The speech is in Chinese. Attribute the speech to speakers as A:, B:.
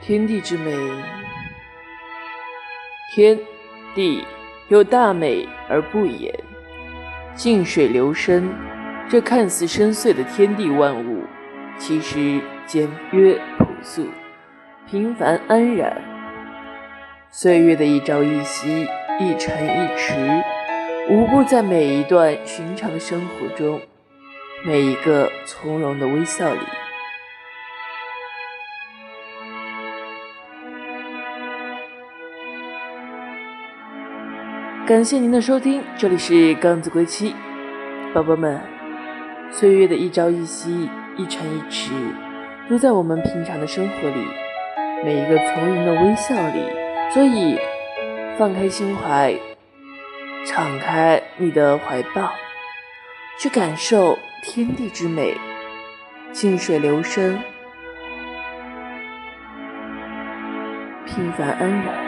A: 天地之美，天地有大美而不言，静水流深。这看似深邃的天地万物，其实简约朴素、平凡安然。岁月的一朝一夕、一尘一池，无不在每一段寻常的生活中，每一个从容的微笑里。感谢您的收听，这里是刚子归期，宝宝们，岁月的一朝一夕、一尘一池，都在我们平常的生活里，每一个从容的微笑里。所以，放开心怀，敞开你的怀抱，去感受天地之美，静水流深，平凡安然。